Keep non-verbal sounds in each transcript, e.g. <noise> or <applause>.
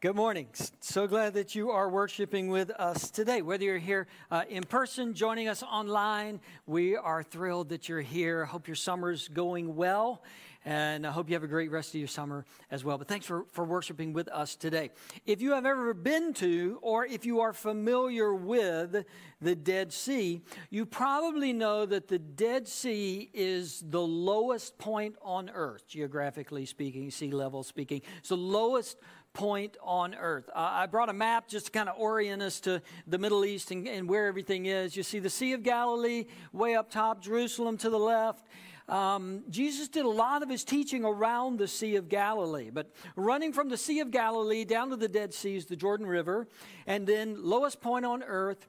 Good morning. So glad that you are worshiping with us today. Whether you're here uh, in person, joining us online, we are thrilled that you're here. Hope your summer's going well, and I hope you have a great rest of your summer as well. But thanks for, for worshiping with us today. If you have ever been to, or if you are familiar with the Dead Sea, you probably know that the Dead Sea is the lowest point on earth, geographically speaking, sea level speaking. It's the lowest point on earth. Uh, I brought a map just to kind of orient us to the Middle East and, and, where everything is. You see the Sea of Galilee way up top, Jerusalem to the left. Um, Jesus did a lot of his teaching around the Sea of Galilee, but running from the Sea of Galilee down to the Dead Sea is the Jordan River, and then lowest point on earth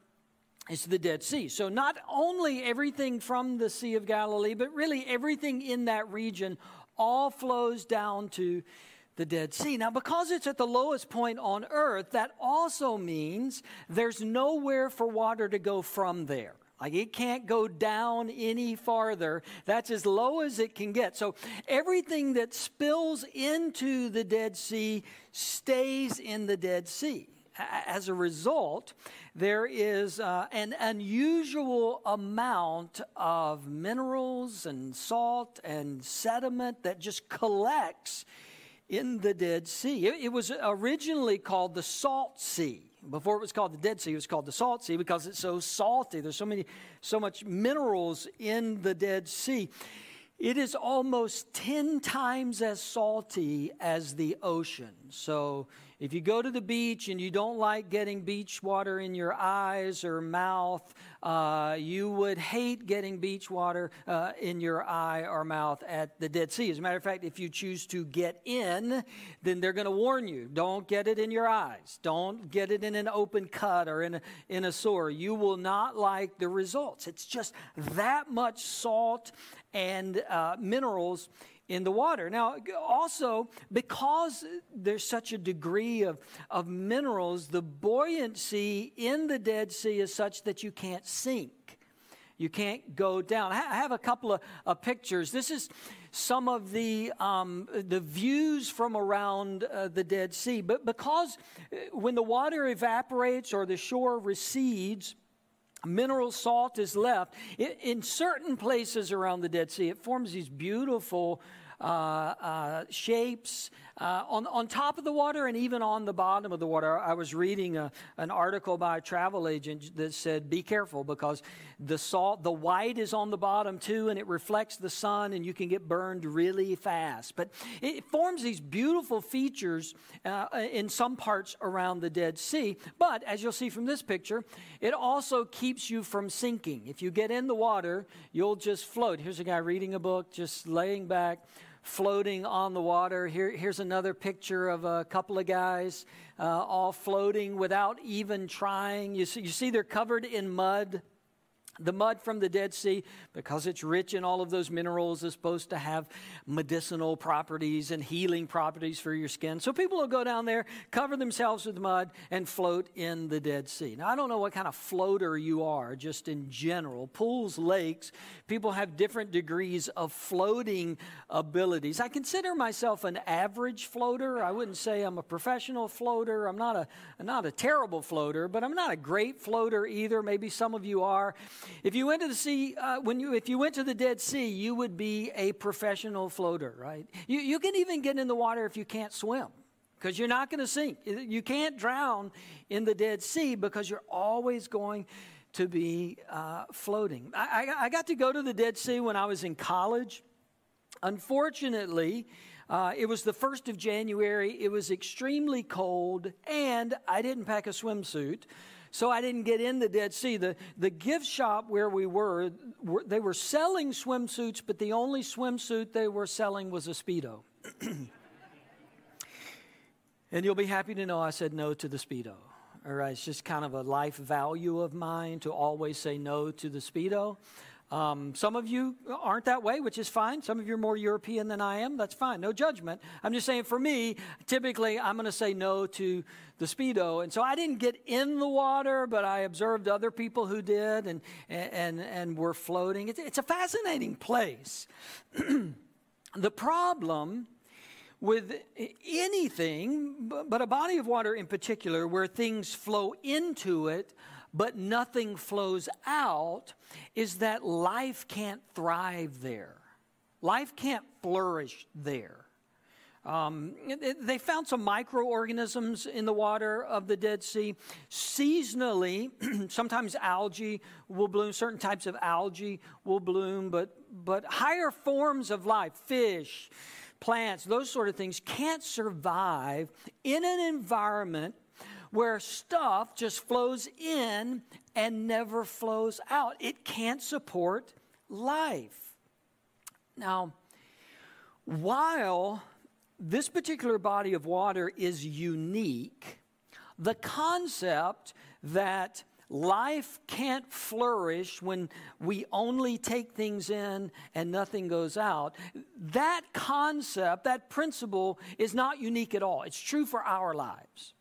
is the Dead Sea. So, not only everything from the Sea of Galilee, but really everything in that region all flows down to the Dead Sea. Now, because it's at the lowest point on earth, that also means there's nowhere for water to go from there. Like it can't go down any farther. That's as low as it can get. So everything that spills into the Dead Sea stays in the Dead Sea. As a result, there is uh, an unusual amount of minerals and salt and sediment that just collects in the Dead Sea. It, it, was originally called the Salt Sea. Before it was called the Dead Sea, it was called the Salt Sea because it's so salty. There's so many, so much minerals in the Dead Sea. It is almost 10 times as salty as the ocean. So if you go to the beach and you don't like getting beach water in your eyes or mouth, uh, you would hate getting beach water uh, in your eye or mouth at the Dead Sea. As a matter of fact, if you choose to get in, then they're going to warn you don't get it in your eyes, don't get it in an open cut or in a, in a sore. You will not like the results. It's just that much salt and uh, minerals in the water. Now, also, because there's such a degree of, of minerals, the buoyancy in the Dead Sea is such that you can't sink. You can't go down. I have a couple of, of pictures. This is some of the, um, the views from around uh, the Dead Sea. But because uh, when the water evaporates or the shore recedes, mineral salt is left. in certain places around the Dead Sea, it forms these beautiful uh, uh, shapes uh, on, on top of the water and even on the bottom of the water. I was reading a, an article by a travel agent that said, Be careful because the salt, the white is on the bottom too, and it reflects the sun, and you can get burned really fast. But it forms these beautiful features uh, in some parts around the Dead Sea. But as you'll see from this picture, it also keeps you from sinking. If you get in the water, you'll just float. Here's a guy reading a book, just laying back floating on the water. Here, here's another picture of a couple of guys uh, all floating without even trying. You see, you see, they're covered in mud. The mud from the Dead Sea, because it's rich in all of those minerals, is supposed to have medicinal properties and healing properties for your skin. So people will go down there, cover themselves with mud, and float in the Dead Sea. Now, I don't know what kind of floater you are, just in general. Pools, lakes, people have different degrees of floating abilities. I consider myself an average floater. I wouldn't say I'm a professional floater. I'm not a, not a terrible floater, but I'm not a great floater either. Maybe some of you are. If you went to the sea, uh, when you if you went to the Dead Sea, you would be a professional floater, right? You you can even get in the water if you can't swim because you're not going to sink. You can't drown in the Dead Sea because you're always going to be uh, floating. I, I, I, got to go to the Dead Sea when I was in college. Unfortunately, uh, it was the 1st of January. It was extremely cold, and I didn't pack a swimsuit so I didn't get in the Dead Sea. The, the gift shop where we were, were, they were selling swimsuits, but the only swimsuit they were selling was a Speedo. <clears throat> and you'll be happy to know I said no to the Speedo. All right, it's just kind of a life value of mine to always say no to the Speedo. Um, some of you aren't that way, which is fine. Some of you are more European than I am. That's fine. No judgment. I'm just saying for me, typically I'm going to say no to the Speedo. And so I didn't get in the water, but I observed other people who did and, and, and were floating. It's, it's a fascinating place. <clears throat> the problem with anything, but a body of water in particular, where things flow into it, but nothing flows out, is that life can't thrive there. Life can't flourish there. Um, they found some microorganisms in the water of the Dead Sea. Seasonally, <clears throat> sometimes algae will bloom, certain types of algae will bloom, but, but higher forms of life, fish, plants, those sort of things, can't survive in an environment where stuff just flows in and never flows out. It can't support life. Now, while this particular body of water is unique. The concept that life can't flourish when we only take things in and nothing goes out, that concept, that principle is not unique at all. It's true for our lives.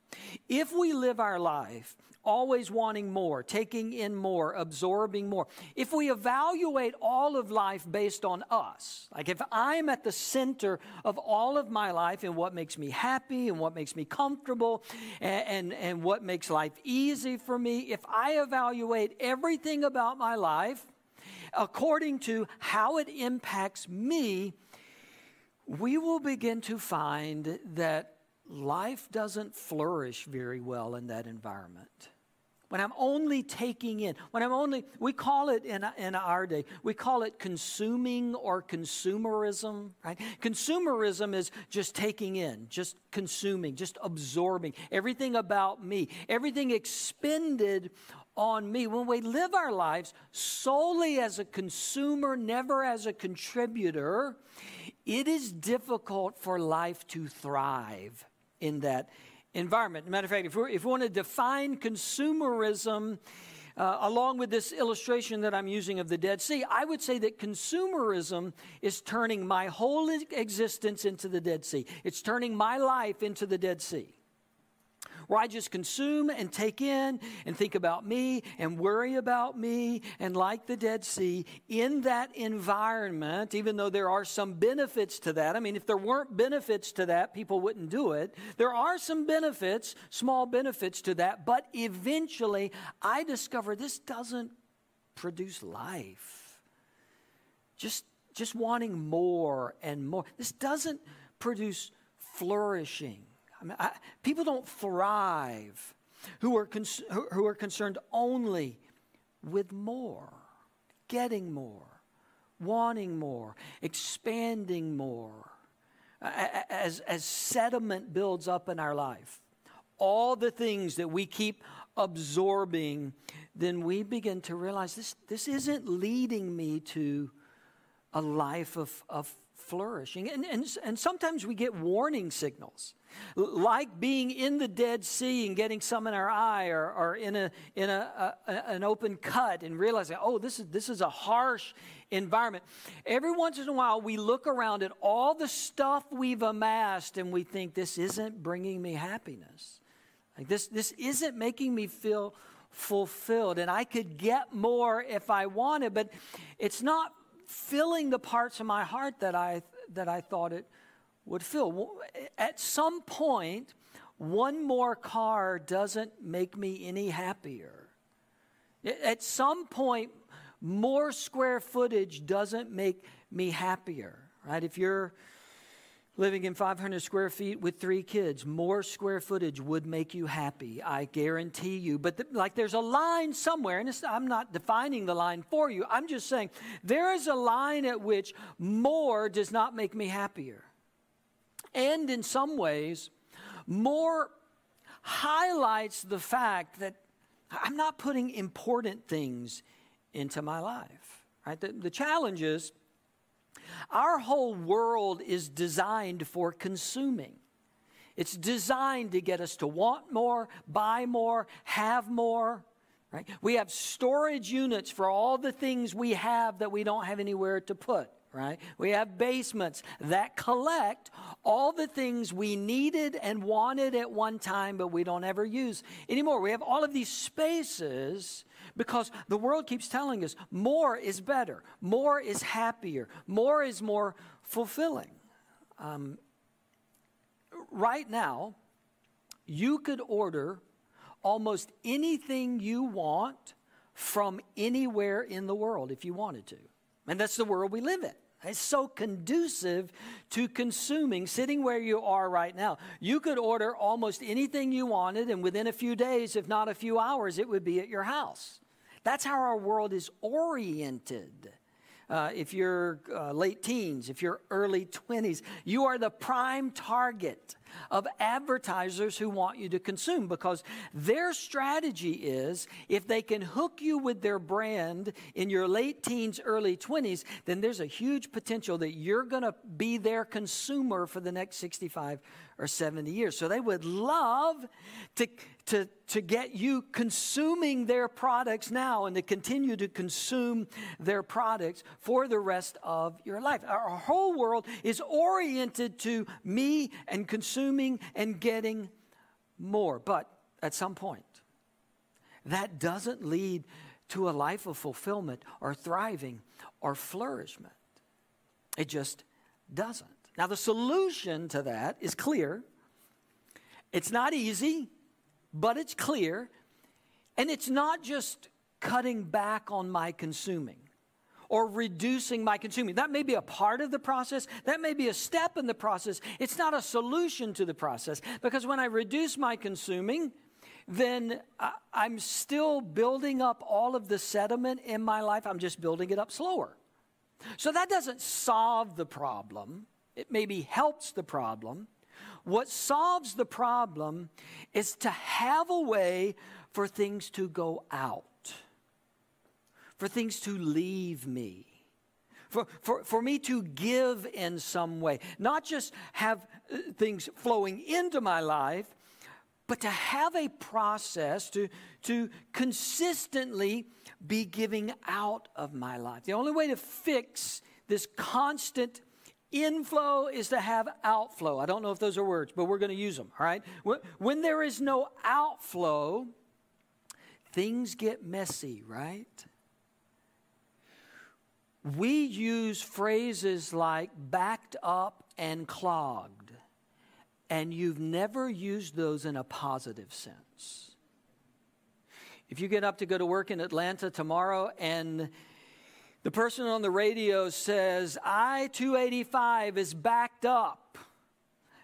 If we live our life always wanting more, taking in more, absorbing more. If we evaluate all of life based on us, like if I'm at the center of all of my life and what makes me happy and what makes me comfortable and, and, and what makes life easy for me, if I evaluate everything about my life according to how it impacts me, we will begin to find that life doesn't flourish very well in that environment. When I'm only taking in, when I'm only, we call it in, in our day, we call it consuming or consumerism, right? Consumerism is just taking in, just consuming, just absorbing everything about me, everything expended on me. When we live our lives solely as a consumer, never as a contributor, it is difficult for life to thrive in that environment. Matter of fact, if, if we want to define consumerism, uh, along with this illustration that I'm using of the Dead Sea, I would say that consumerism is turning my whole existence into the Dead Sea. It's turning my life into the Dead Sea where I just consume and take in and think about me and worry about me. And like the Dead Sea, in that environment, even though there are some benefits to that, I mean, if there weren't benefits to that, people wouldn't do it. There are some benefits, small benefits to that, but eventually I discover this doesn't produce life. Just, just wanting more and more. This doesn't produce flourishing. I mean, I, people don't thrive who are, cons- who are concerned only with more, getting more, wanting more, expanding more. As, as sediment builds up in our life, all the things that we keep absorbing, then we begin to realize this, this isn't leading me to a life of, of flourishing. And, and, and sometimes we get warning signals like being in the Dead Sea and getting some in our eye or, or in, a, in a, a, an open cut and realizing, oh, this is, this is a harsh environment. Every once in a while, we look around at all the stuff we've amassed and we think, this isn't bringing me happiness. Like this, this isn't making me feel fulfilled. And I could get more if I wanted, but it's not filling the parts of my heart that I, that I thought it would feel. At some point, one more car doesn't make me any happier. At some point, more square footage doesn't make me happier, right? If you're living in 500 square feet with three kids, more square footage would make you happy. I guarantee you. But the, like there's a line somewhere, and I'm not defining the line for you. I'm just saying there is a line at which more does not make me happier. And in some ways, more highlights the fact that I'm not putting important things into my life. Right? The, the challenge is our whole world is designed for consuming. It's designed to get us to want more, buy more, have more. Right? We have storage units for all the things we have that we don't have anywhere to put right? We have basements that collect all the things we needed and wanted at one time, but we don't ever use anymore. We have all of these spaces because the world keeps telling us more is better, more is happier, more is more fulfilling. Um, right now, you could order almost anything you want from anywhere in the world if you wanted to. And that's the world we live in. It's so conducive to consuming, sitting where you are right now. You could order almost anything you wanted, and within a few days, if not a few hours, it would be at your house. That's how our world is oriented. Uh, if you're uh, late teens, if you're early 20s, you are the prime target of advertisers who want you to consume because their strategy is if they can hook you with their brand in your late teens, early 20s, then there's a huge potential that you're going to be their consumer for the next 65 or 70 years. So they would love to, to, to get you consuming their products now and to continue to consume their products for the rest of your life. Our whole world is oriented to me and consuming and getting more. But at some point, that doesn't lead to a life of fulfillment or thriving or flourishment. It just doesn't. Now, the solution to that is clear. It's not easy, but it's clear. And it's not just cutting back on my consuming or reducing my consuming. That may be a part of the process, that may be a step in the process. It's not a solution to the process because when I reduce my consuming, then I'm still building up all of the sediment in my life. I'm just building it up slower. So that doesn't solve the problem. It maybe helps the problem. What solves the problem is to have a way for things to go out, for things to leave me. For, for, for me to give in some way, not just have uh, things flowing into my life, but to have a process to, to consistently be giving out of my life. The only way to fix this constant Inflow is to have outflow. I don't know if those are words, but we're going to use them, all right? When there is no outflow, things get messy, right? We use phrases like backed up and clogged, and you've never used those in a positive sense. If you get up to go to work in Atlanta tomorrow and the person on the radio says, I 285 is backed up.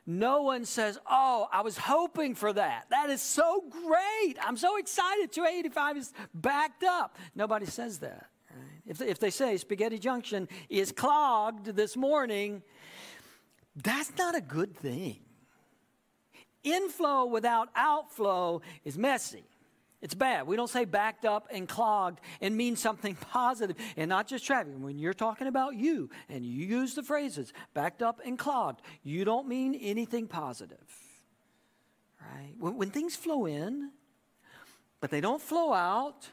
No one says, Oh, I was hoping for that. That is so great. I'm so excited. 285 is backed up. Nobody says that. Right? If, if they say Spaghetti Junction is clogged this morning, that's not a good thing. Inflow without outflow is messy. It's bad. We don't say backed up and clogged and mean something <laughs> positive and not just traffic. When you're talking about you and you use the phrases backed up and clogged, you don't mean anything positive. Right? When, when things flow in, but they don't flow out,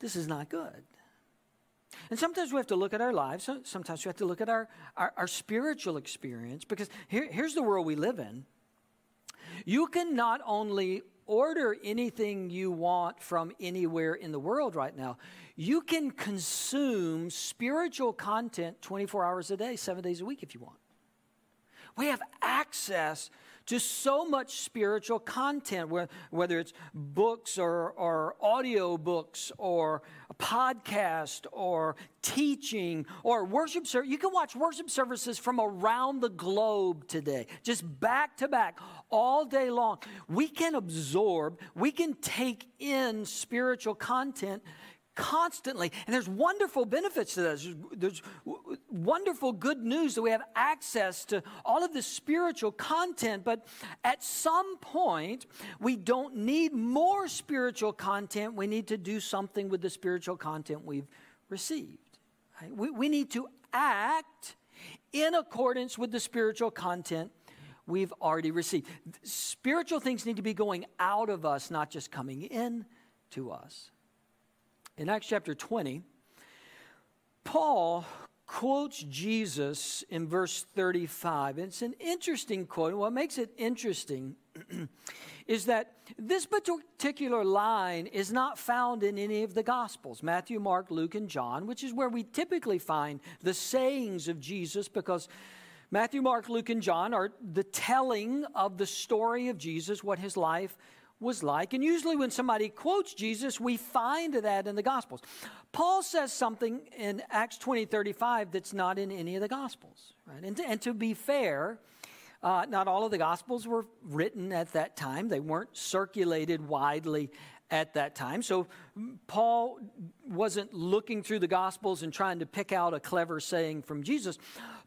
this is not good. And sometimes we have to look at our lives. Sometimes we have to look at our, our, our spiritual experience because here, here's the world we live in. You can not only order anything you want from anywhere in the world right now. You can consume spiritual content 24 hours a day, seven days a week if you want. We have access to so much spiritual content, whether it's books or, or audio books or a podcast or teaching or worship service. You can watch worship services from around the globe today, just back to back, all day long. We can absorb, we can take in spiritual content constantly. And there's wonderful benefits to this. There's, wonderful good news that we have access to all of this spiritual content, but at some point, we don't need more spiritual content. We need to do something with the spiritual content we've received. Right? We, we need to act in accordance with the spiritual content we've already received. Spiritual things need to be going out of us, not just coming in to us. In Acts chapter 20, Paul quotes Jesus in verse 35. It's an interesting quote. And what makes it interesting <clears throat> is that this particular line is not found in any of the Gospels Matthew, Mark, Luke, and John, which is where we typically find the sayings of Jesus because Matthew, Mark, Luke, and John are the telling of the story of Jesus, what his life was like. And usually, when somebody quotes Jesus, we find that in the Gospels. Paul says something in Acts 20 35 that's not in any of the Gospels. Right? And, to, and to be fair, uh, not all of the Gospels were written at that time, they weren't circulated widely at that time. So Paul wasn't looking through the Gospels and trying to pick out a clever saying from Jesus.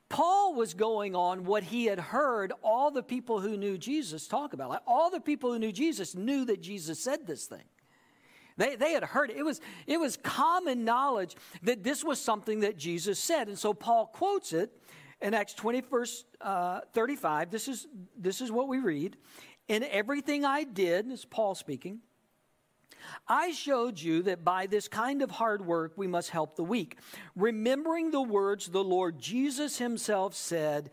Paul was going on what he had heard all the people who knew Jesus talk about. Like all the people who knew Jesus knew that Jesus said this thing. They, they had heard it. It was, it was common knowledge that this was something that Jesus said. And so Paul quotes it in Acts 20, verse uh, 35. This is, this is what we read. In everything I did, this is Paul speaking, I showed you that by this kind of hard work we must help the weak, remembering the words the Lord Jesus himself said,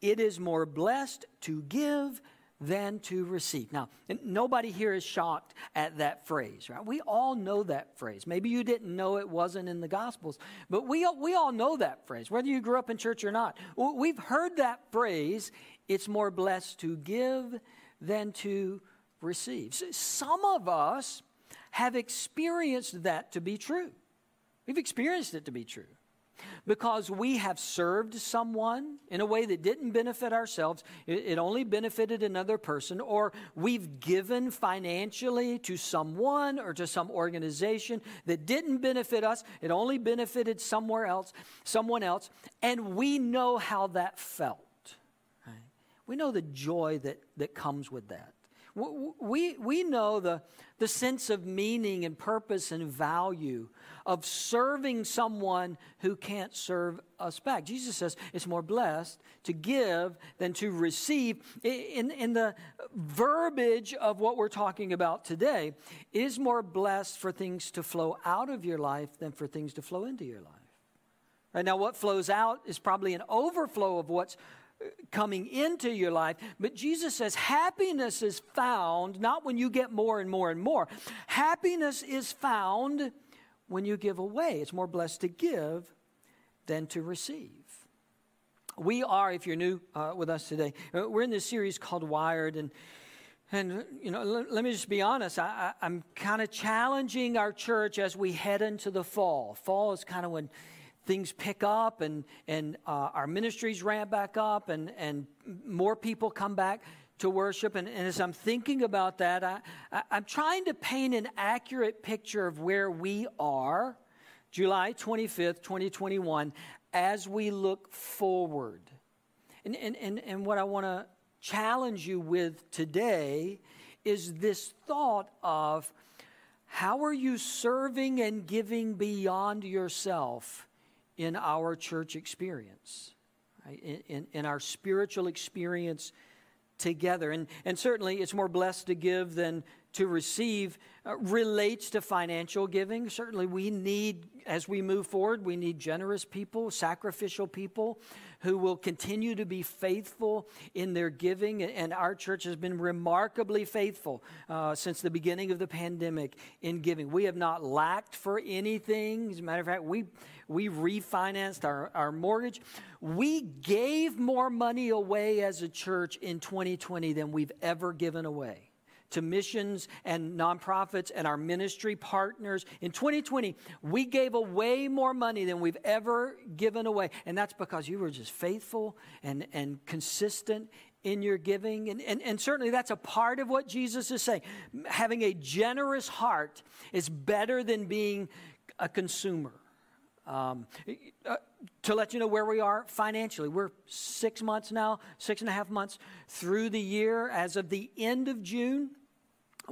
It is more blessed to give than to receive. Now, nobody here is shocked at that phrase, right? We all know that phrase. Maybe you didn't know it wasn't in the Gospels, but we, we all know that phrase, whether you grew up in church or not. We've heard that phrase, it's more blessed to give than to receive. Some of us have experienced that to be true. We've experienced it to be true. Because we have served someone in a way that didn't benefit ourselves, it, only benefited another person, or we've given financially to someone or to some organization that didn't benefit us, it only benefited somewhere else, someone else, and we know how that felt. Right? We know the joy that, that comes with that. We, we know the, the sense of meaning and purpose and value of serving someone who can't serve us back. Jesus says it's more blessed to give than to receive. In, in the verbiage of what we're talking about today, it is more blessed for things to flow out of your life than for things to flow into your life. Right now, what flows out is probably an overflow of what's coming into your life. But Jesus says happiness is found not when you get more and more and more. Happiness is found when you give away. It's more blessed to give than to receive. We are, if you're new uh, with us today, uh, we're in this series called Wired, and and you know, let, let me just be honest. I, I, I'm kind of challenging our church as we head into the fall. Fall is kind of when things pick up and, and uh, our ministries ramp back up and, and more people come back to worship. And, and as I'm thinking about that, I, I, I'm trying to paint an accurate picture of where we are July 25th, 2021, as we look forward. And, and, and, and what I want to challenge you with today is this thought of how are you serving and giving beyond yourself in our church experience, right? in, in, in our spiritual experience together. And, and certainly it's more blessed to give than to receive uh, relates to financial giving. Certainly, we need, as we move forward, we need generous people, sacrificial people who will continue to be faithful in their giving. And our church has been remarkably faithful uh, since the beginning of the pandemic in giving. We have not lacked for anything. As a matter of fact, we, we refinanced our, our mortgage. We gave more money away as a church in 2020 than we've ever given away to missions and nonprofits and our ministry partners. In 2020, we gave away more money than we've ever given away. And that's because you were just faithful and, and consistent in your giving. And, and, and certainly that's a part of what Jesus is saying. Having a generous heart is better than being a consumer. Um, uh, to let you know where we are financially, we're six months now, six and a half months through the year. As of the end of June,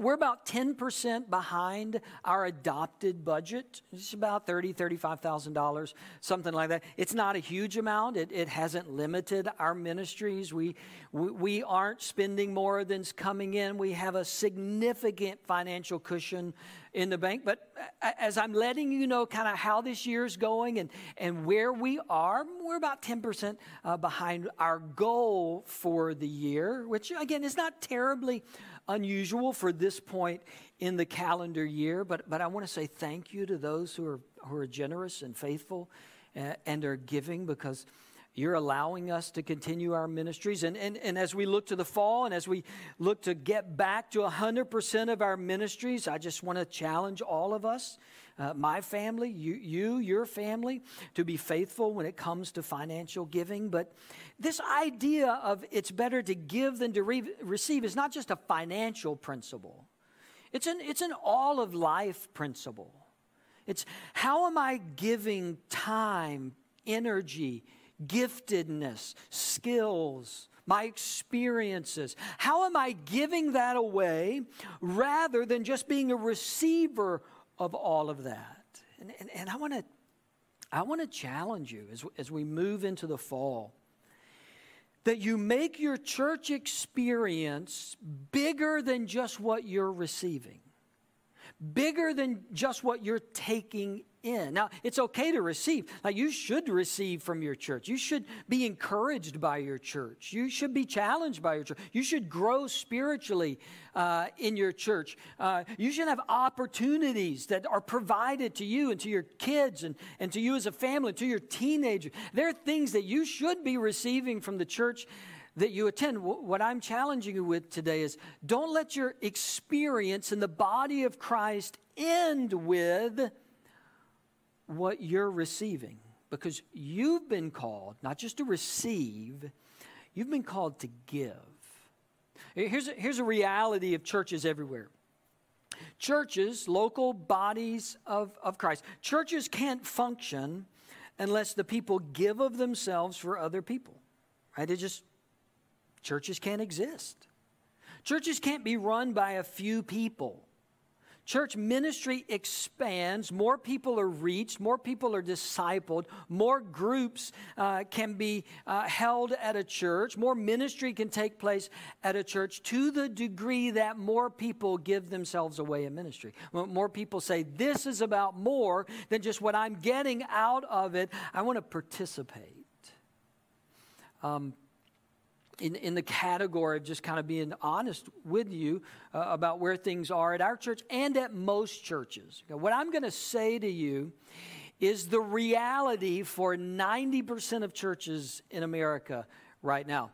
we're about 10% behind our adopted budget. It's about $30,000, $35,000, something like that. It's not a huge amount. It, it hasn't limited our ministries. We, we, we aren't spending more than's coming in. We have a significant financial cushion in the bank. But as I'm letting you know kind of how this year's going and, and where we are, we're about 10% uh, behind our goal for the year, which again is not terribly unusual for this point in the calendar year, but, but I want to say thank you to those who are, who are generous and faithful and, uh, and are giving because you're allowing us to continue our ministries. And, and, and as we look to the fall and as we look to get back to 100% of our ministries, I just want to challenge all of us, uh, my family, you, you, your family, to be faithful when it comes to financial giving. But this idea of it's better to give than to re- receive is not just a financial principle, it's an, it's an all of life principle. It's how am I giving time, energy, giftedness, skills, my experiences? How am I giving that away rather than just being a receiver of all of that? And, and, and I want to I want to challenge you as, as we move into the fall that you make your church experience bigger than just what you're receiving bigger than just what you're taking in. Now, it's okay to receive. Like you should receive from your church. You should be encouraged by your church. You should be challenged by your church. You should grow spiritually uh, in your church. Uh, you should have opportunities that are provided to you and to your kids and, and to you as a family, to your teenagers. There are things that you should be receiving from the church that you attend. What I'm challenging you with today is don't let your experience in the body of Christ end with what you're receiving because you've been called not just to receive, you've been called to give. Here's a, here's a reality of churches everywhere. Churches, local bodies of, of Christ, churches can't function unless the people give of themselves for other people. Right? It just Churches can't exist. Churches can't be run by a few people. Church ministry expands, more people are reached, more people are discipled, more groups uh, can be uh, held at a church, more ministry can take place at a church to the degree that more people give themselves away in ministry. More people say, This is about more than just what I'm getting out of it. I want to participate. Um, in, in the category of just kind of being honest with you uh, about where things are at our church and at most churches. Okay, what I'm going to say to you is the reality for 90% of churches in America right now.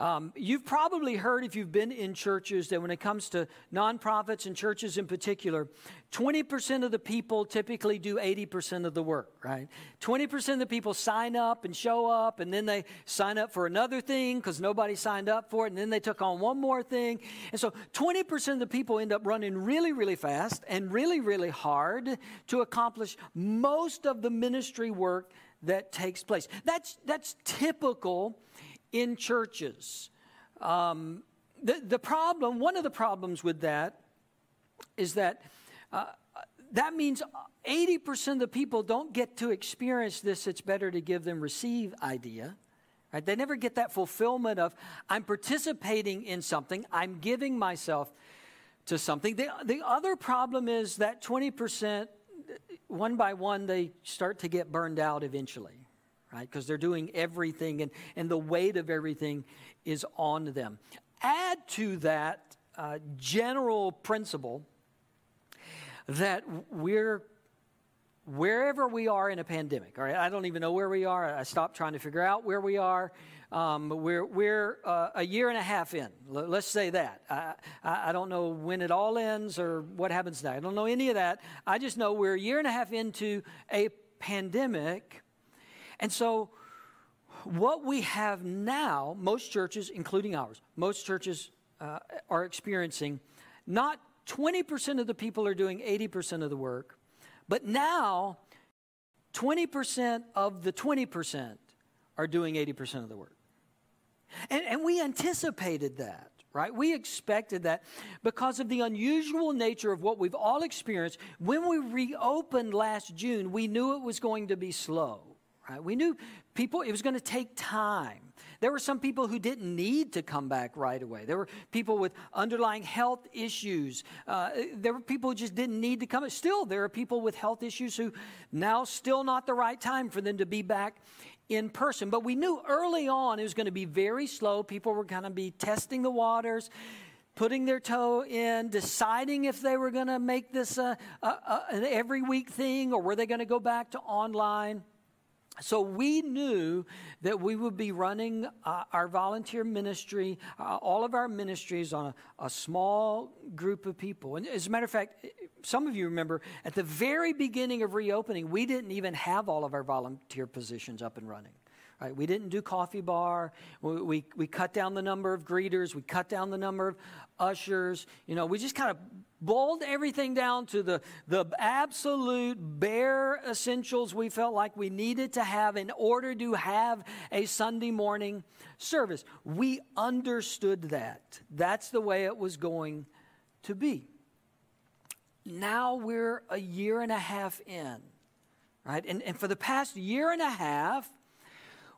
Um, you've probably heard, if you've been in churches, that when it comes to nonprofits and churches in particular, 20% of the people typically do 80% of the work, right? 20% of the people sign up and show up, and then they sign up for another thing because nobody signed up for it, and then they took on one more thing. And so 20% of the people end up running really, really fast and really, really hard to accomplish most of the ministry work that takes place. That's, that's typical in churches. Um, the, the problem, one of the problems with that is that uh, that means 80% of the people don't get to experience this it's better to give than receive idea. Right? They never get that fulfillment of I'm participating in something, I'm giving myself to something. The, the other problem is that 20%, one by one, they start to get burned out eventually right? Because they're doing everything and, and the weight of everything is on them. Add to that uh, general principle that we're wherever we are in a pandemic, all right? I don't even know where we are. I stopped trying to figure out where we are. Um, we're we're uh, a year and a half in. L- let's say that. I, I, I, don't know when it all ends or what happens next. I don't know any of that. I just know we're a year and a half into a pandemic and so, what we have now, most churches, including ours, most churches uh, are experiencing not 20% of the people are doing 80% of the work, but now 20% of the 20% are doing 80% of the work. And, and we anticipated that right? We expected that because of the unusual nature of what we've all experienced. When we reopened last June, we knew it was going to be slow. Right? We knew people, it was going to take time. There were some people who didn't need to come back right away. There were people with underlying health issues. Uh, there were people who just didn't need to come. Still, there are people with health issues who now still not the right time for them to be back in person. But we knew early on it was going to be very slow. People were going to be testing the waters putting their toe in, deciding if they were going to make this a, a, a, an every week thing or were they going to go back to online. So we knew that we would be running uh, our volunteer ministry, uh, all of our ministries on a, a, small group of people. And as a matter of fact, some of you remember at the very beginning of reopening, we didn't even have all of our volunteer positions up and running. Right? We didn't do coffee bar. We, we, we cut down the number of greeters. We cut down the number of ushers. You know, we just kind of boiled everything down to the, the absolute bare essentials we felt like we needed to have in order to have a Sunday morning service. We understood that. That's the way it was going to be. Now we're a year and a half in, right? And, and for the past year and a half,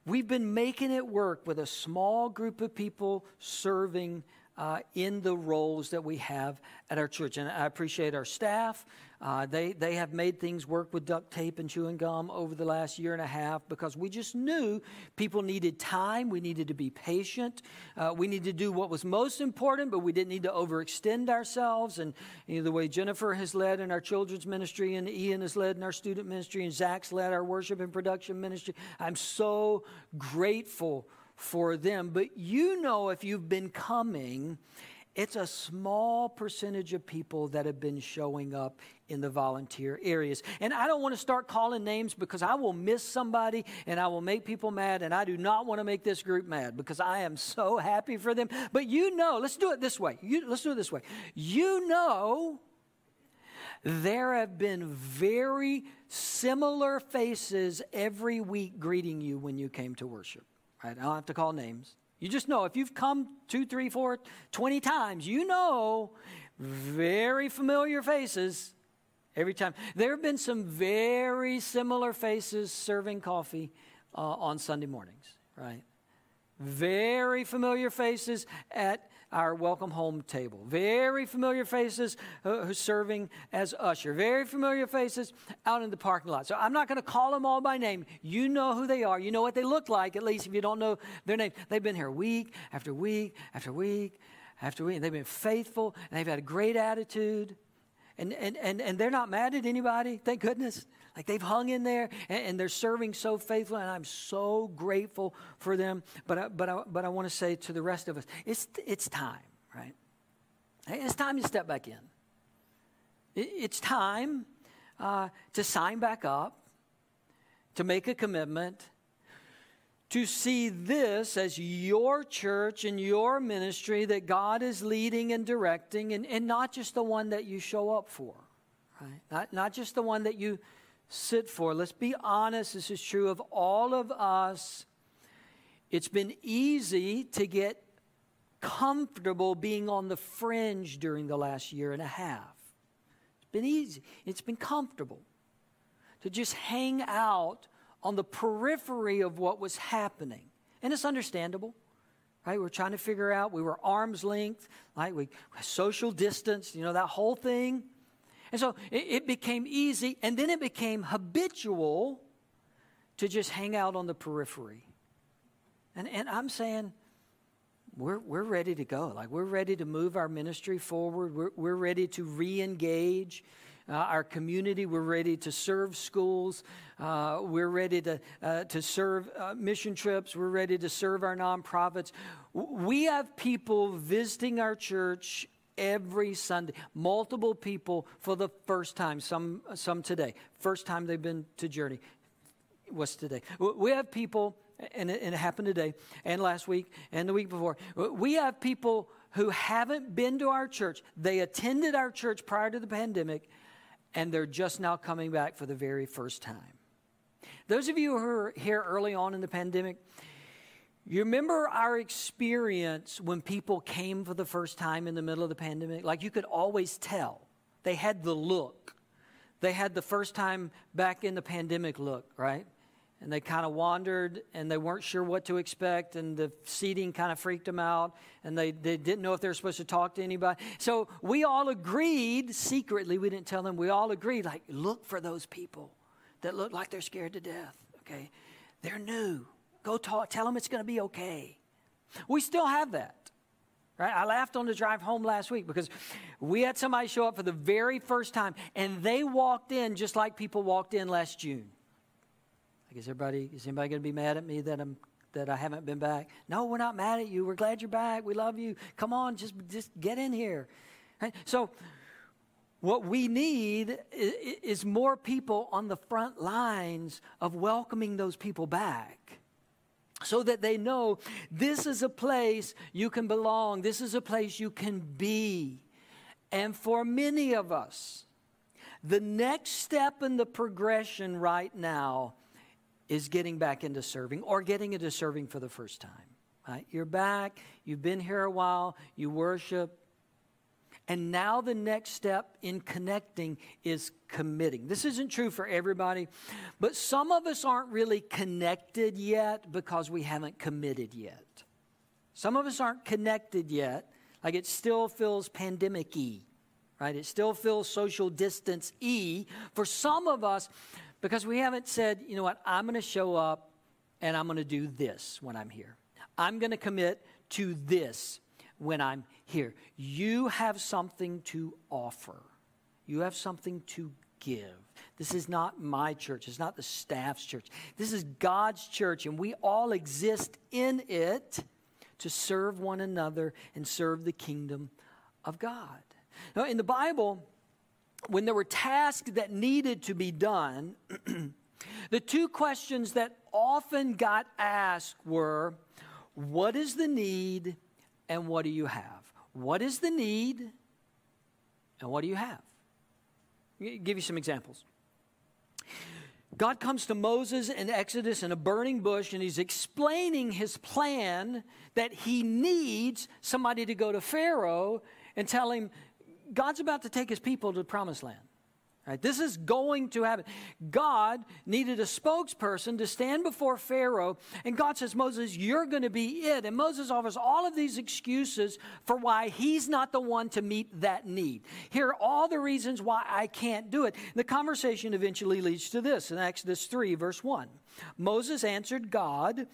We've been making it work with a small group of people serving uh, in the roles that we have at our church. And I appreciate our staff. Uh, they, they have made things work with duct tape and chewing gum over the last year and a half because we just knew people needed time. We needed to be patient. Uh, we needed to do what was most important, but we didn't need to overextend ourselves. And you know, the way Jennifer has led in our children's ministry, and Ian has led in our student ministry, and Zach's led our worship and production ministry, I'm so grateful for them. But you know, if you've been coming, it's a small percentage of people that have been showing up in the volunteer areas. And I don't want to start calling names because I will miss somebody and I will make people mad. And I do not want to make this group mad because I am so happy for them. But you know, let's do it this way. You, let's do it this way. You know, there have been very similar faces every week greeting you when you came to worship. I don't have to call names. You just know if you've come two, three, four, 20 times, you know very familiar faces every time. There have been some very similar faces serving coffee uh, on Sunday mornings, right? Very familiar faces at our welcome home table. Very familiar faces uh, serving as usher. Very familiar faces out in the parking lot. So I'm not going to call them all by name. You know who they are. You know what they look like, at least if you don't know their name. They've been here week after week after week after week. And they've been faithful and they've had a great attitude. And, and, and, and they're not mad at anybody, thank goodness. Like they've hung in there and, and they're serving so faithfully, and I'm so grateful for them. But I, but I, but I want to say to the rest of us, it's, it's time, right? It's time to step back in. It, it's time uh, to sign back up, to make a commitment, to see this as your church and your ministry that God is leading and directing, and, and not just the one that you show up for, right? Not, not just the one that you sit for. Let's be honest, this is true of all of us. It's been easy to get comfortable being on the fringe during the last year and a half. It's been easy, it's been comfortable to just hang out on the periphery of what was happening. And it's understandable. Right, we're trying to figure out. We were arm's length, right? We social distance, you know that whole thing. And so it, it became easy, and then it became habitual to just hang out on the periphery. And, and I'm saying, we're, we're ready to go. Like, we're ready to move our ministry forward. We're, we're ready to re engage uh, our community. We're ready to serve schools. Uh, we're ready to, uh, to serve uh, mission trips. We're ready to serve our nonprofits. We have people visiting our church every Sunday. Multiple people for the first time, some, some today. First time they've been to Journey was today. We have people, and it, and it happened today, and last week, and the week before. We have people who haven't been to our church. They attended our church prior to the pandemic, and they're just now coming back for the very first time. Those of you who were here early on in the pandemic, you remember our experience when people came for the first time in the middle of the pandemic? Like you could always tell. They had the look. They had the first time back in the pandemic look, right? And they kind of wandered and they weren't sure what to expect, and the seating kind of freaked them out, and they, they didn't know if they were supposed to talk to anybody. So we all agreed, secretly, we didn't tell them, we all agreed, like, look for those people that look like they're scared to death, okay? They're new. Go talk, tell them it's going to be okay. We still have that. Right? I laughed on the drive home last week because we had somebody show up for the very first time and they walked in just like people walked in last June. Like, is everybody, is anybody going to be mad at me that I'm that I haven't been back? No, we're not mad at you. We're glad you're back. We love you. Come on, just just get in here. Right? So, what we need is, is more people on the front lines of welcoming those people back so that they know this is a place you can belong, this is a place you can be. And for many of us, the next step in the progression right now is getting back into serving or getting into serving for the first time. Right? You're back, you've been here a while, you worship, and now the next step in connecting is committing. This isn't true for everybody, but some of us aren't really connected yet because we haven't committed yet. Some of us aren't connected yet, like it still feels pandemic y, right? It still feels social distance y for some of us because we haven't said, you know what, I'm going to show up and I'm going to do this when I'm here. I'm going to commit to this when I'm here. You have something to offer, you have something to give. This is not my church, it's not the staff's church. This is God's church, and we all exist in it to serve one another and serve the kingdom of God. Now, in the Bible, when there were tasks that needed to be done, <clears throat> the two questions that often got asked were what is the need and what do you have? What is the need and what do you have? I'll give you some examples. God comes to Moses in Exodus in a burning bush and he's explaining his plan that he needs somebody to go to Pharaoh and tell him God's about to take his people to the promised land. Right, this is going to happen. God needed a spokesperson to stand before Pharaoh, and God says, Moses, you're going to be it. And Moses offers all of these excuses for why he's not the one to meet that need. Here are all the reasons why I can't do it. The conversation eventually leads to this in Exodus 3, verse 1. Moses answered God,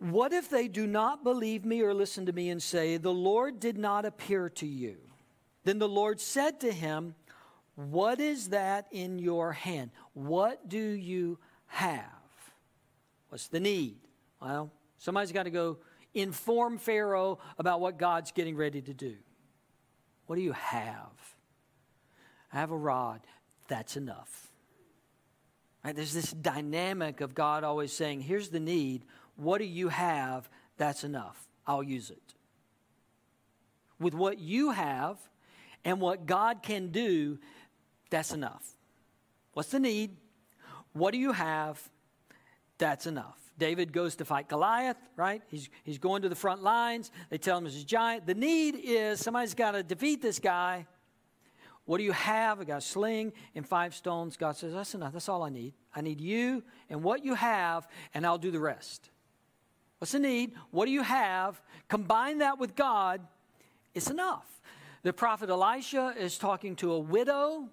What if they do not believe me or listen to me and say, The Lord did not appear to you? Then the Lord said to him, what is that in your hand? What do you have? What's the need? Well, somebody's got to go inform Pharaoh about what God's getting ready to do. What do you have? I have a rod. That's enough. Right? There's this dynamic of God always saying, Here's the need. What do you have? That's enough. I'll use it. With what you have and what God can do, that's enough. What's the need? What do you have? That's enough. David goes to fight Goliath, right? He's, he's going to the front lines. They tell him he's a giant. The need is somebody's got to defeat this guy. What do you have? I got a sling and five stones. God says, That's enough. That's all I need. I need you and what you have, and I'll do the rest. What's the need? What do you have? Combine that with God, it's enough. The prophet Elisha is talking to a widow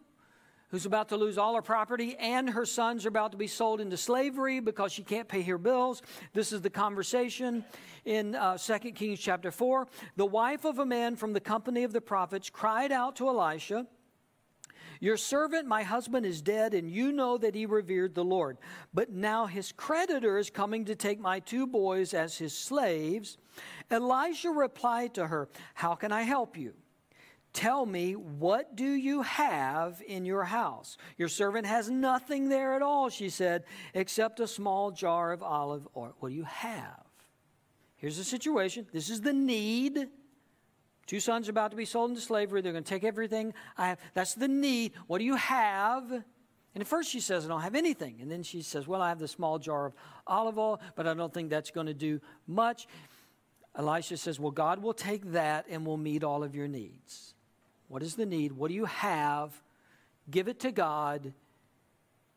who's about to lose all her property, and her sons are about to be sold into slavery because she can't pay her bills. This is the conversation in uh, 2 Kings chapter 4. The wife of a man from the company of the prophets cried out to Elisha, Your servant, my husband, is dead, and you know that he revered the Lord. But now his creditor is coming to take my two boys as his slaves. Elisha replied to her, How can I help you? Tell me, what do you have in your house? Your servant has nothing there at all, she said, except a small jar of olive oil. What do you have? Here's the situation. This is the need. Two sons are about to be sold into slavery. They're going to take everything I have. That's the need. What do you have? And at first she says, I don't have anything. And then she says, Well, I have the small jar of olive oil, but I don't think that's going to do much. Elisha says, Well, God will take that and will meet all of your needs. What is the need? What do you have? Give it to God.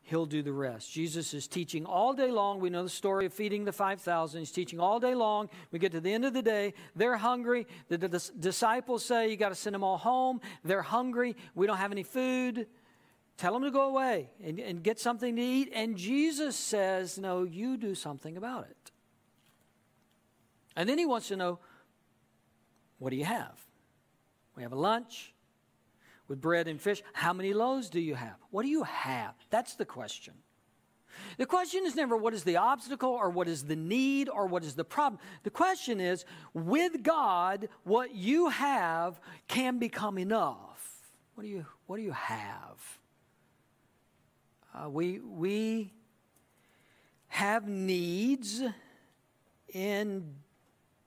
He'll do the rest. Jesus is teaching all day long. We know the story of feeding the 5,000. He's teaching all day long. We get to the end of the day. They're hungry. The, the, the disciples say, You got to send them all home. They're hungry. We don't have any food. Tell them to go away and, and get something to eat. And Jesus says, No, you do something about it. And then he wants to know, What do you have? We have a lunch with bread and fish. How many loaves do you have? What do you have? That's the question. The question is never what is the obstacle or what is the need or what is the problem. The question is with God, what you have can become enough. What do you, what do you have? Uh, we, we have needs in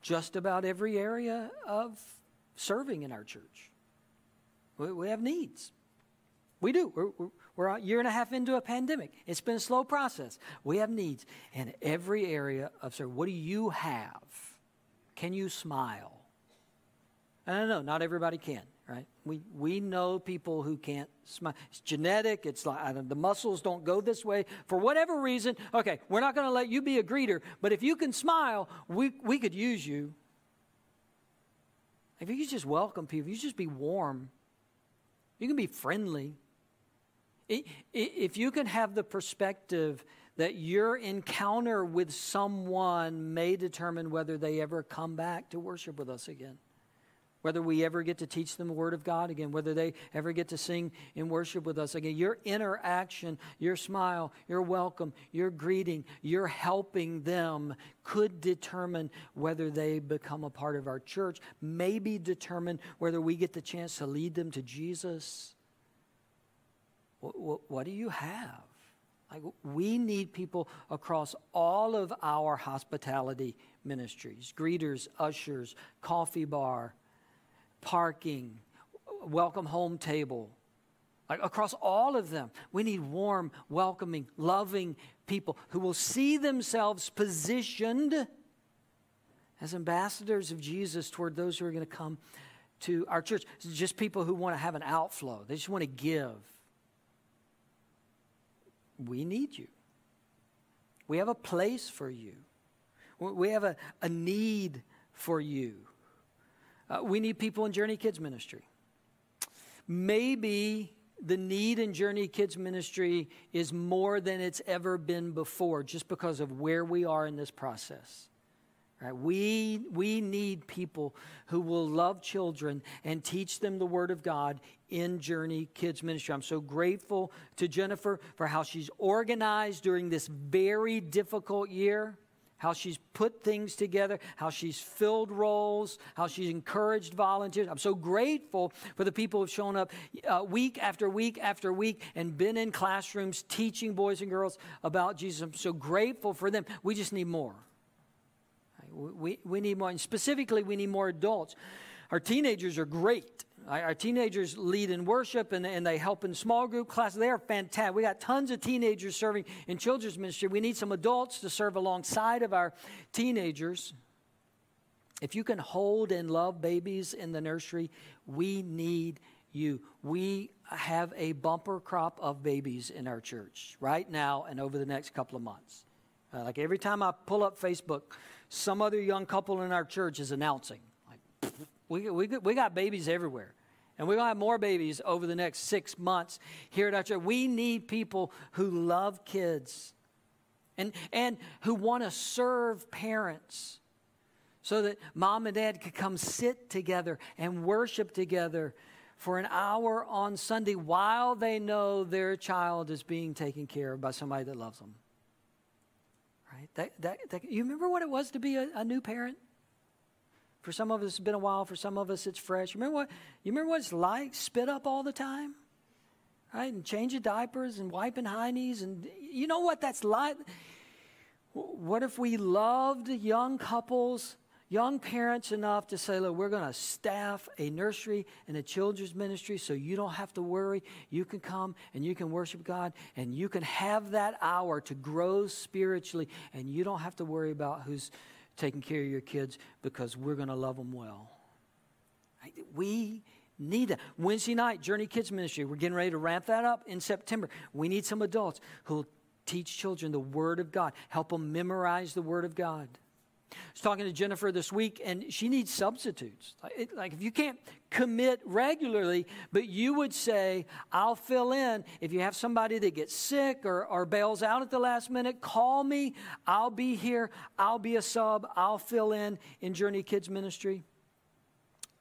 just about every area of serving in our church. We, we have needs. We do. We're, we're, we're, a year and a half into a pandemic. It's been a slow process. We have needs in every area of service. What do you have? Can you smile? I don't know. Not everybody can, right? We, we know people who can't smile. It's genetic. It's like the muscles don't go this way for whatever reason. Okay, we're not going to let you be a greeter, but if you can smile, we, we could use you. If you could just welcome people, you just be warm. You can be friendly. If you can have the perspective that your encounter with someone may determine whether they ever come back to worship with us again, whether we ever get to teach them the Word of God again, whether they ever get to sing in worship with us again, your interaction, your smile, your welcome, your greeting, your helping them could determine whether they become a part of our church, maybe determine whether we get the chance to lead them to Jesus what, what, what do you have? Like, we need people across all of our hospitality ministries greeters, ushers, coffee bar, parking, welcome home table. Like across all of them, we need warm, welcoming, loving people who will see themselves positioned as ambassadors of Jesus toward those who are going to come to our church. It's just people who want to have an outflow, they just want to give we need you. We have a place for you. We have a, a need for you. Uh, we need people in Journey Kids Ministry. Maybe the need in Journey Kids Ministry is more than it's ever been before just because of where we are in this process. Right? We, we need people who will love children and teach them the Word of God in Journey Kids Ministry. I'm so grateful to Jennifer for how she's organized during this very difficult year, how she's put things together, how she's filled roles, how she's encouraged volunteers. I'm so grateful for the people who've shown up uh, week after week after week and been in classrooms teaching boys and girls about Jesus. I'm so grateful for them. We just need more. We, we need more, and specifically, we need more adults. Our teenagers are great. Our teenagers lead in worship and, and they help in small group classes. They are fantastic. We got tons of teenagers serving in children's ministry. We need some adults to serve alongside of our teenagers. If you can hold and love babies in the nursery, we need you. We have a bumper crop of babies in our church right now and over the next couple of months. Uh, like every time I pull up Facebook, some other young couple in our church is announcing. Like, we, we, we got babies everywhere. And we're going to have more babies over the next six months here at our church. We need people who love kids and, and who want to serve parents so that mom and dad could come sit together and worship together for an hour on Sunday while they know their child is being taken care of by somebody that loves them. Right? That, that, that, you remember what it was to be a, a new parent? For some of us, it's been a while. For some of us, it's fresh. Remember what? You remember what it's like? Spit up all the time, right? And changing diapers and wiping high knees. and you know what that's like. What if we loved young couples young parents enough to say, look, we're going to staff a nursery and a children's ministry so you don't have to worry. You can come and you can worship God and you can have that hour to grow spiritually and you don't have to worry about who's taking care of your kids because we're going to love them well. We need that. Wednesday night, Journey Kids Ministry. We're getting ready to ramp that up in September. We need some adults who'll teach children the Word of God, help them memorize the Word of God. I was talking to Jennifer this week, and she needs substitutes. Like, if you can't commit regularly, but you would say, I'll fill in. If you have somebody that gets sick or, or bails out at the last minute, call me. I'll be here. I'll be a sub. I'll fill in in Journey Kids Ministry.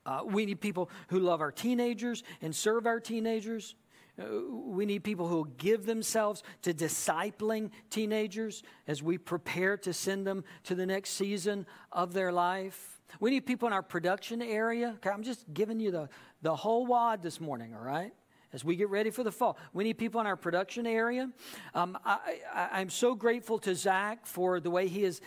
Uh, we need people who love our teenagers and serve our teenagers. Uh, we need people who will give themselves to discipling teenagers as we prepare to send them to the next season of their life. We need people in our production area. Okay, I'm just giving you the, the whole wad this morning, all right? As we get ready for the fall, we need people in our production area. Um, I, I, I'm so grateful to Zach for the way he is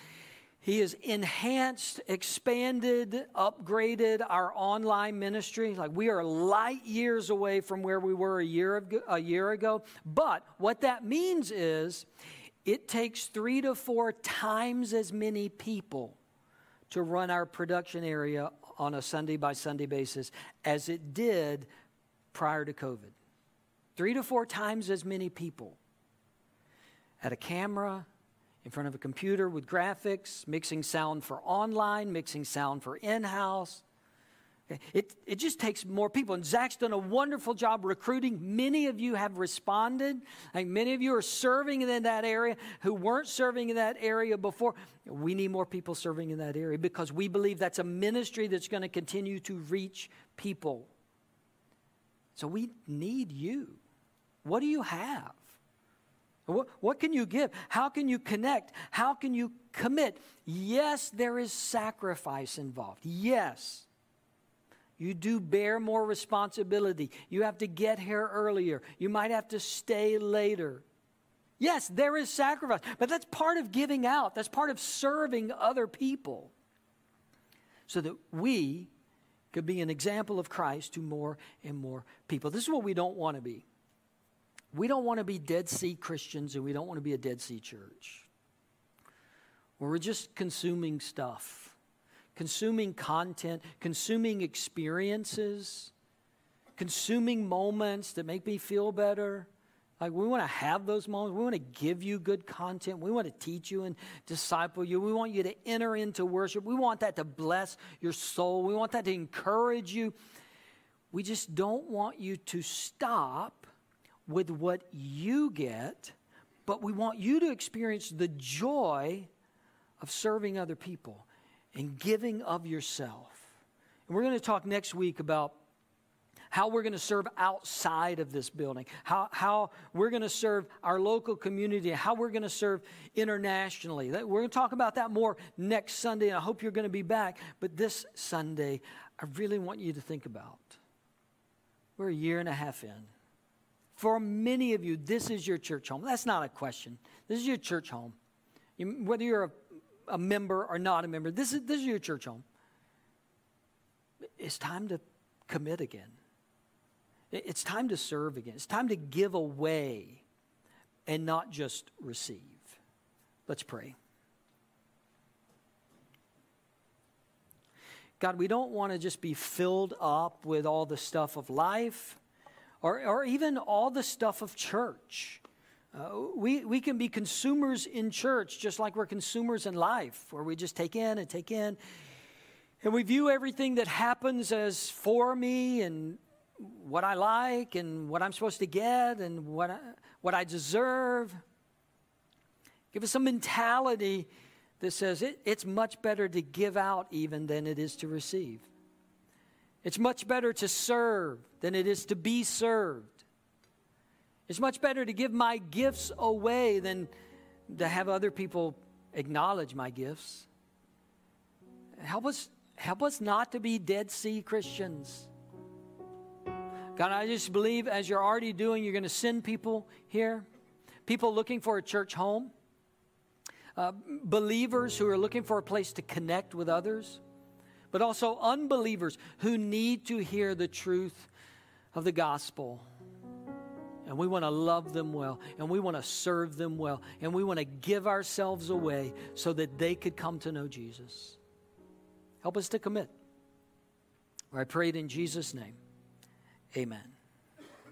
he has enhanced, expanded, upgraded our online ministry. Like we are light years away from where we were a year ago, a year ago. But what that means is it takes three to four times as many people to run our production area on a Sunday by Sunday basis as it did prior to COVID. Three to four times as many people at a camera, in front of a computer with graphics, mixing sound for online, mixing sound for in house. It, it just takes more people. And Zach's done a wonderful job recruiting. Many of you have responded. Like many of you are serving in that area who weren't serving in that area before. We need more people serving in that area because we believe that's a ministry that's going to continue to reach people. So we need you. What do you have? What, what can you give? How can you connect? How can you commit? Yes, there is sacrifice involved. Yes. You do bear more responsibility. You have to get here earlier. You might have to stay later. Yes, there is sacrifice, but that's part of giving out. That's part of serving other people so that we could be an example of Christ to more and more people. This is what we don't want to be. We don't want to be Dead Sea Christians and we don't want to be a Dead Sea church. We're just consuming stuff, consuming content, consuming experiences, consuming moments that make me feel better. Like we want to have those moments. We want to give you good content. We want to teach you and disciple you. We want you to enter into worship. We want that to bless your soul. We want that to encourage you. We just don't want you to stop with what you get, but we want you to experience the joy of serving other people and giving of yourself. And we're going to talk next week about how we're going to serve outside of this building, how, how we're going to serve our local community, how we're going to serve internationally. We're going to talk about that more next Sunday, and I hope you're going to be back. But this Sunday, I really want you to think about we're a year and a half in. For many of you, this is your church home. That's not a question. This is your church home. You, whether you're a, a member or not a member, this is, this is your church home. It's time to commit again. It's time to serve again. It's time to give away and not just receive. Let's pray. God, we don't want to just be filled up with all the stuff of life or, or even all the stuff of church. Uh, we, we can be consumers in church just like we're consumers in life, where we just take in and take in. And we view everything that happens as for me and what I like and what I'm supposed to get and what I, what I deserve. Give us a mentality that says it, it's much better to give out even than it is to receive. It's much better to serve than it is to be served. It's much better to give my gifts away than to have other people acknowledge my gifts. Help us, help us not to be Dead Sea Christians. God, I just believe as you're already doing, you're going to send people here, people looking for a church home, uh, believers who are looking for a place to connect with others but also unbelievers who need to hear the truth of the gospel. And we want to love them well, and we want to serve them well, and we want to give ourselves away so that they could come to know Jesus. Help us to commit. I pray it in Jesus' name. Amen.